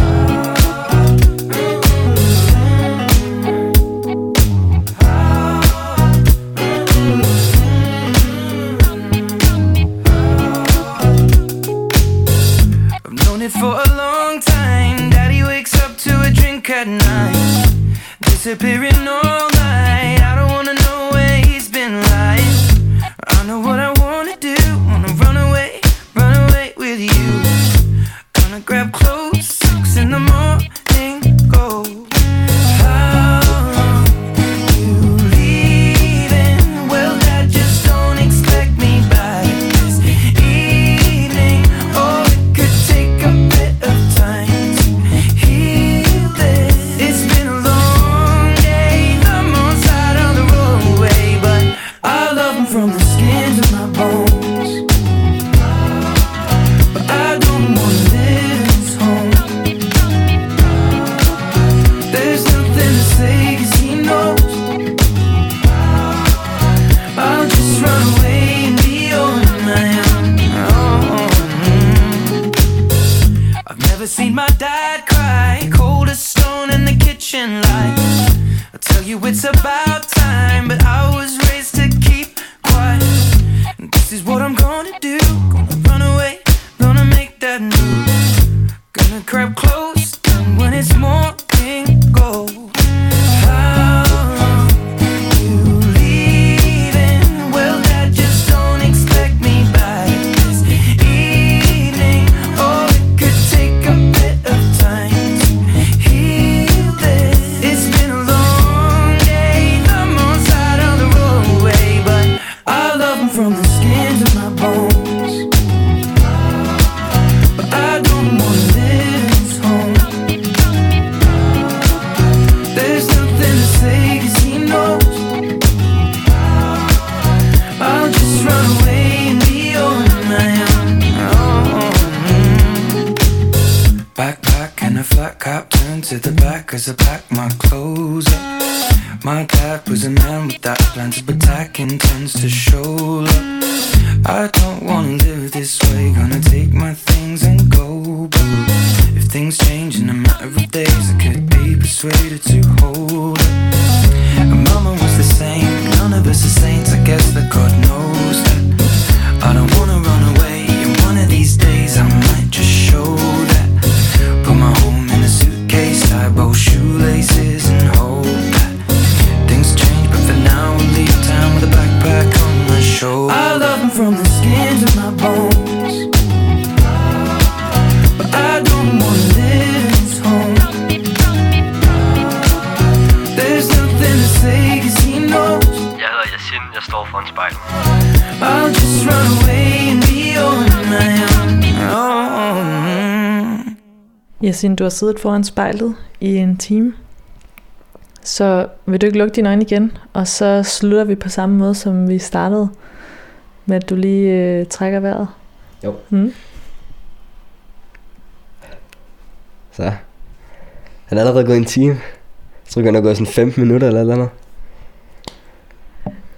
Disappearing all night. I don't wanna know where he's been lying. I know what I wanna do. Wanna run away, run away with you. Gonna grab man without plans, but attack intends to show up. I don't wanna live this way, gonna take my things and go. But if things change in a matter of days, I could be persuaded to hold it. And mama was the same, none of us are saints, I guess that God knows that. I don't wanna run away, and one of these days I might just show that. Put my home in a suitcase, tie both shoelaces, Yasin, du har siddet foran spejlet i en time. Så vil du ikke lukke dine øjne igen, og så slutter vi på samme måde, som vi startede, med at du lige øh, trækker vejret. Jo. Mm. Så. Han er allerede gået en time. Jeg tror, han er gået sådan 15 minutter eller eller andet.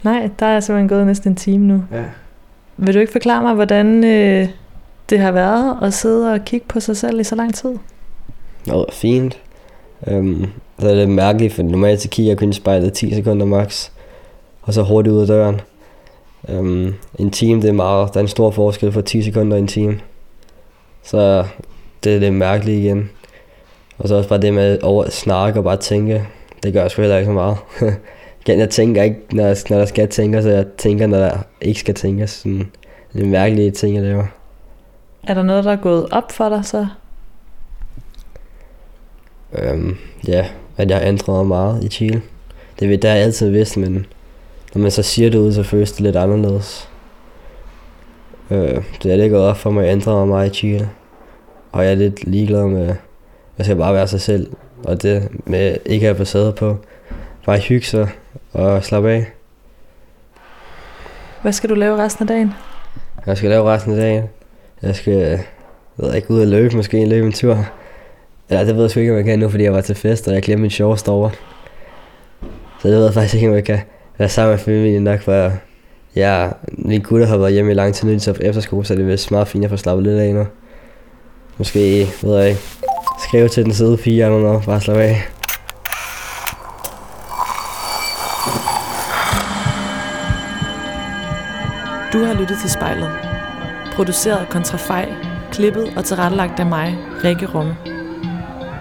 Nej, der er simpelthen gået næsten en time nu. Ja. Vil du ikke forklare mig, hvordan øh, det har været at sidde og kigge på sig selv i så lang tid? Nå, fint. Øhm, så er det mærkeligt, for normalt så kigger jeg kun i spejlet 10 sekunder max. Og så hurtigt ud af døren. Øhm, en time, det er meget, der er en stor forskel for 10 sekunder og en time. Så det er lidt mærkeligt igen. Og så også bare det med over at snakke og bare tænke. Det gør jeg sgu heller ikke så meget. Igen, jeg tænker ikke, når, jeg, når der skal tænkes, så jeg tænker, når der ikke skal tænkes. Sådan, det er mærkelige ting, jeg laver. Er der noget, der er gået op for dig så? Øhm, ja, at jeg har ændret mig meget i Chile. Det, ved- det har jeg altid vidst, men når man så siger det ud, så føles det lidt anderledes. Øh, det er det gået op for mig, at jeg ændrer mig meget i Chile. Og jeg er lidt ligeglad med, jeg skal bare være sig selv. Og det med ikke at have facade på. Bare hygge sig og slappe af. Hvad skal du lave resten af dagen? Jeg skal lave resten af dagen. Jeg skal, jeg ved ikke, ud og løbe måske, løbe en tur. Eller det ved jeg sgu ikke, om jeg kan nu, fordi jeg var til fest, og jeg glemte min shorts derovre. Så det ved jeg faktisk ikke, om jeg kan være sammen med familien nok, for jeg, ja, mine gutter har været hjemme i lang tid nu, så efter skole, så er det vist meget fint at få slappet lidt af nu. Måske, ved jeg ikke, skrive til den søde pige eller noget, bare slappe af. Du har lyttet til spejlet. Produceret af Kontrafej, klippet og tilrettelagt af mig, Rikke Rumme.